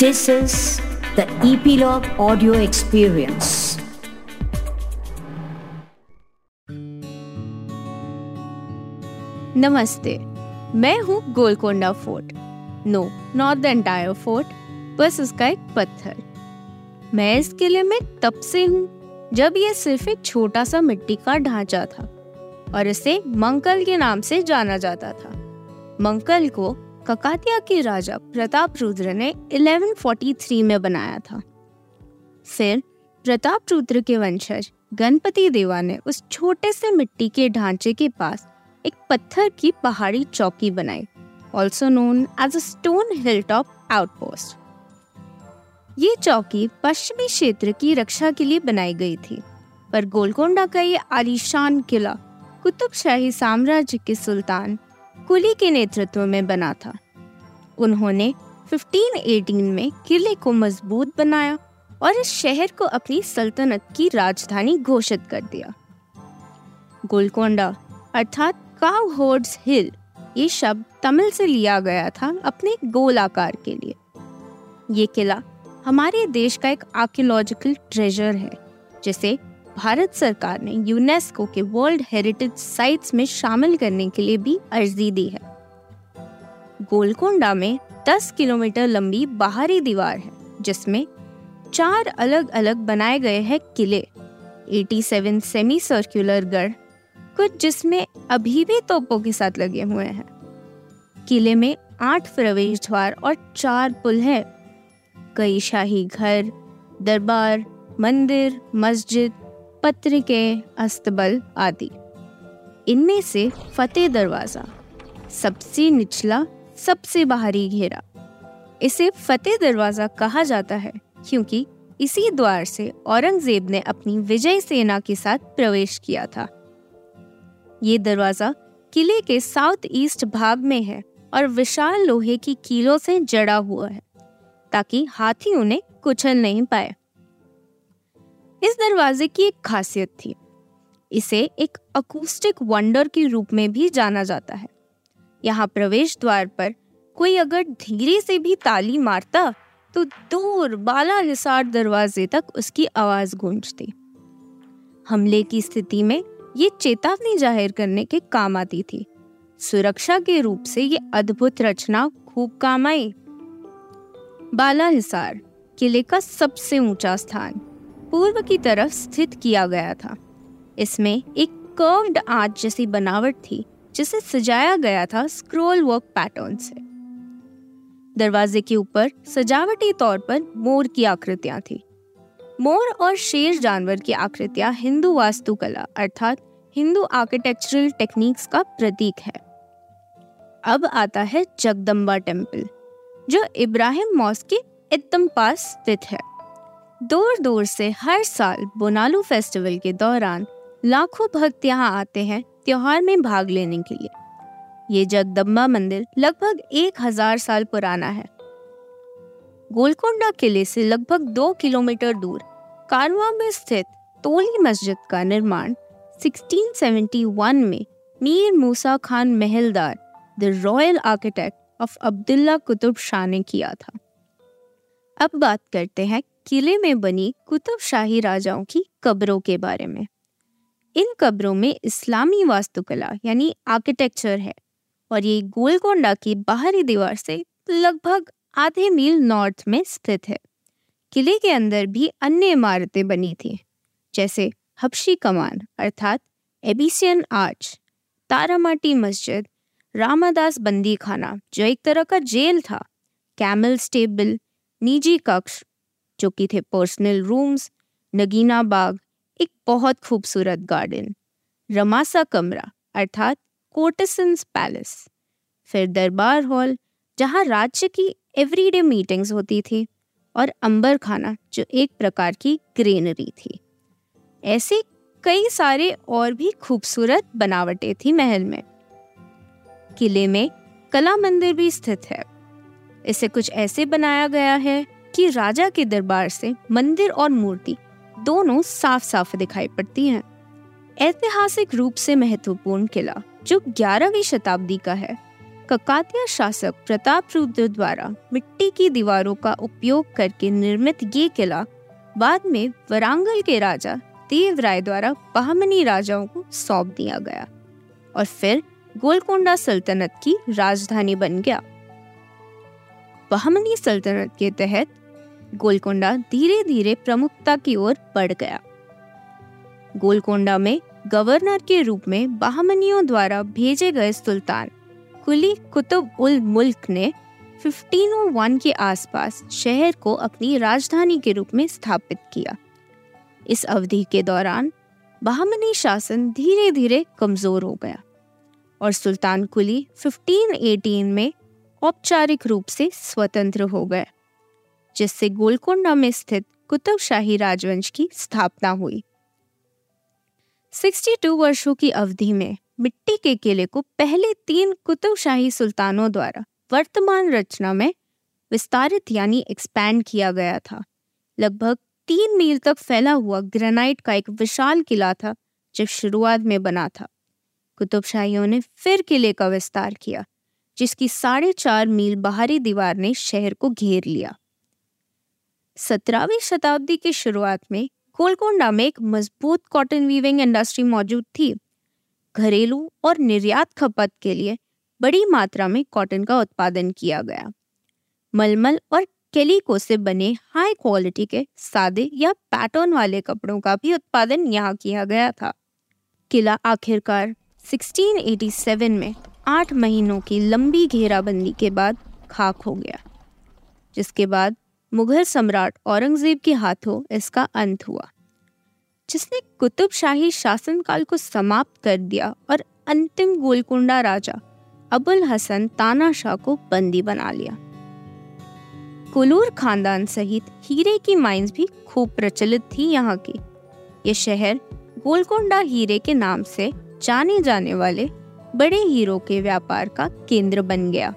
This is the Epilogue Audio Experience. नमस्ते, मैं हूँ Golconda fort. No not the entire fort बस उसका एक पत्थर। मैं इस किले में तब से हूँ, जब यह सिर्फ़ एक छोटा सा मिट्टी का ढांचा था, और इसे मंकल के नाम से जाना जाता था। मंकल को ककातिया के राजा प्रताप रुद्र ने 1143 में बनाया था। फिर प्रताप रुद्र के वंशज गणपति देवा ने उस छोटे से मिट्टी के ढांचे के पास एक पत्थर की पहाड़ी चौकी बनाई also known as a stone hill top outpost ये चौकी पश्चिमी क्षेत्र की रक्षा के लिए बनाई गई थी, पर गोलकोंडा का ये आलीशान किला कुतुब शाही साम्राज्य के सुल्तान कुली के नेतृत्व में बना था। उन्होंने 1518 में किले को मज़बूत बनाया और इस शहर को अपनी सल्तनत की राजधानी घोषित कर दिया। गोलकोंडा, अर्थात काव होर्ड्स हिल, ये शब्द तमिल से लिया गया था अपने गोल आकार के लिए। ये किला हमारे देश का एक आर्कियोलॉजिकल ट्रेजर है, जिसे भारत सरकार ने यूनेस्को के वर्ल्ड हेरिटेज साइट्स में शामिल करने के लिए भी अर्जी दी है। गोलकोंडा में 10 किलोमीटर लंबी बाहरी दीवार है, जिसमें चार अलग अलग बनाए गए हैं किले 87 सेमी सर्कुलर गढ़, कुछ जिसमें अभी भी तोपों के साथ लगे हुए हैं। किले में आठ प्रवेश द्वार और चार पुल है। कई शाही घर, दरबार, मंदिर, मस्जिद पत्रिके अस्तबल आदि। इनमें से फतेह दरवाज़ा, सबसे निचला, सबसे बाहरी घेरा। इसे फतेह दरवाज़ा कहा जाता है, क्योंकि इसी द्वार से औरंगज़ेब ने अपनी विजय सेना के साथ प्रवेश किया था। ये दरवाज़ा किले के साउथ ईस्ट भाग में है और विशाल लोहे की कीलों से जड़ा हुआ है, ताकि हाथी उन्हें कुचल नहीं पाए। इस दरवाजे की एक खासियत थी। इसे एक अकूस्टिक वंडर के रूप में भी जाना जाता है। यहाँ प्रवेश द्वार पर कोई अगर धीरे से भी ताली मारता तो दूर बाला हिसार दरवाजे तक उसकी आवाज़ गूंजती। हमले की स्थिति में ये चेतावनी ज़ाहिर करने के काम आती थी। सुरक्षा के रूप से ये अद्भुत रचना खूब काम आई। बाला हिसार किले का सबसे ऊँचा स्थान। पूर्व की तरफ़ स्थित किया गया था। इसमें एक कर्व्ड आँच जैसी बनावट थी, जिसे सजाया गया था स्क्रोल वर्क पैटर्न से। दरवाजे के ऊपर सजावटी तौर पर मोर की आकृतियाँ थी। मोर और शेर जानवर की आकृतियाँ हिंदू वास्तुकला, अर्थात हिंदू आर्किटेक्चरल टेक्निक्स का प्रतीक है। अब आता है जगदम्बा टेंपल जो इब्राहिम मॉस के एकदम पास स्थित है। दूर दूर से हर साल बोनालू फेस्टिवल के दौरान लाखों भक्त यहाँ आते हैं त्योहार में भाग लेने के लिए। ये जगदम्बा मंदिर लगभग एक हज़ार साल पुराना है। गोलकोंडा किले से लगभग दो किलोमीटर दूर कारवा में स्थित तोली मस्जिद का निर्माण 1671 में Mir Musa Khan Mahaldar, the royal architect of Abdullah Qutb Shah ने किया था। अब बात करते हैं किले में बनी कुतुब शाही राजाओं की कब्रों के बारे में। इन कब्रों में इस्लामी वास्तुकला यानी आर्किटेक्चर है और ये गोलकोंडा की बाहरी दीवार से लगभग आधे मील नॉर्थ में स्थित है। किले के अंदर भी अन्य इमारतें बनी थी, जैसे हबशी कमान अर्थात एबिसियन आर्च, तारामाटी मस्जिद, रामादास बंदी खाना जो एक तरह का जेल था कैमल स्टेबल निजी कक्ष जो कि थे पर्सनल रूम्स नगीना बाग, एक बहुत खूबसूरत गार्डन रमासा कमरा, अर्थात कोर्टिसन्स पैलेस फिर दरबार हॉल जहाँ राज्य की एवरीडे मीटिंग्स होती थी, और अंबर खाना, जो एक प्रकार की ग्रेनरी थी। ऐसे कई सारे और भी खूबसूरत बनावटें थी महल में। किले में कला मंदिर भी स्थित है। इसे कुछ ऐसे बनाया गया है कि राजा के दरबार से मंदिर और मूर्ति दोनों साफ़ साफ़ दिखाई पड़ती हैं। ऐतिहासिक रूप से महत्वपूर्ण किला, जो 11वीं शताब्दी का है। ककातिया शासक प्रताप रुद्र द्वारा मिट्टी की दीवारों का उपयोग करके निर्मित ये किला, बाद में वरांगल के राजा देव राय द्वारा बहमनी राजाओं को सौंप दिया गया और फिर गोलकोंडा सल्तनत की राजधानी बन गया। बहमनी सल्तनत के तहत गोलकोंडा धीरे धीरे प्रमुखता की ओर बढ़ गया। गोलकोंडा में गवर्नर के रूप में बहमनियों द्वारा भेजे गए सुल्तान कुली कुतुब उल मुल्क ने 1501 के आसपास शहर को अपनी राजधानी के रूप में स्थापित किया। इस अवधि के दौरान बहमनी शासन धीरे धीरे कमज़ोर हो गया और सुल्तान कुली 1518 में औपचारिक रूप से स्वतंत्र हो गए। जिससे गोलकोंडा में स्थित कुतुब शाही राजवंश की स्थापना हुई। 62 वर्षों की अवधि में मिट्टी के किले को पहले तीन कुतुब शाही सुल्तानों द्वारा वर्तमान रचना में विस्तारित यानी एक्सपैंड किया गया था। लगभग तीन मील तक फैला हुआ ग्रेनाइट का एक विशाल किला था जब शुरुआत में बना था। कुतुब शाहियों ने फिर किले का विस्तार किया, जिसकी साढ़े चार मील बाहरी दीवार ने शहर को घेर लिया। सत्रहवीं शताब्दी की शुरुआत में गोलकोंडा में एक मज़बूत कॉटन वीविंग इंडस्ट्री मौजूद थी। घरेलू और निर्यात खपत के लिए बड़ी मात्रा में कॉटन का उत्पादन किया गया। मलमल और केलिको से बने हाई क्वालिटी के सादे या पैटर्न वाले कपड़ों का भी उत्पादन यहाँ किया गया था। किला आखिरकार 1687 में आठ महीनों की लंबी घेराबंदी के बाद खाक हो गया, जिसके बाद मुगल सम्राट औरंगज़ेब के हाथों इसका अंत हुआ। जिसने कुतुब शाही शासनकाल को समाप्त कर दिया और अंतिम गोलकुंडा राजा अबुल हसन ताना शाह को बंदी बना लिया। कुलूर खानदान सहित हीरे की माइंस भी खूब प्रचलित थी यहाँ की। ये शहर गोलकोंडा हीरे के नाम से जाने जाने वाले बड़े हीरो के व्यापार का केंद्र बन गया।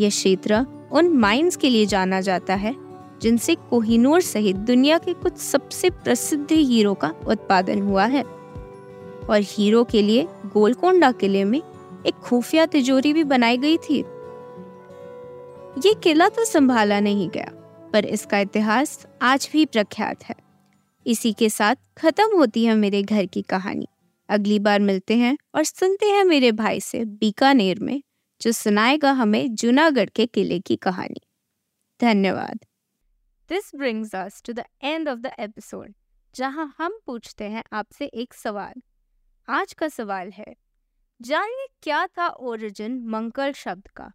यह क्षेत्र उन माइंस के लिए जाना जाता है, जिनसे कोहिनूर सहित दुनिया के कुछ सबसे प्रसिद्ध हीरो का उत्पादन हुआ है। और हीरो के लिए गोलकोंडा किले में एक खुफिया तिजोरी भी बनाई गई थी। ये किला तो संभाला नहीं गया, पर इसका इतिहास आज भी प्रख्यात है। इसी के साथ खत्म होती है मेरे घर की कहानी। अगली बार मिलते हैं और सुनते हैं मेरे भाई से बीकानेर में। जो सुनाएगा हमें जूनागढ़ के किले की कहानी। धन्यवाद। This brings us to the end of the episode जहाँ हम पूछते हैं आपसे एक सवाल। आज का सवाल है, जानिए क्या था ओरिजिन मंकल शब्द का?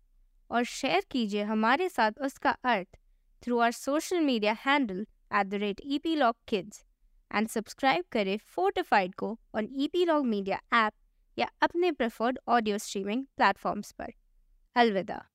और शेयर कीजिए हमारे साथ उसका अर्थ through our social media handle at the rate E P log kids and subscribe करें फोर्टिफाइड को on E P log media app या अपने प्रेफर्ड ऑडियो स्ट्रीमिंग प्लेटफॉर्म्स पर। अलविदा।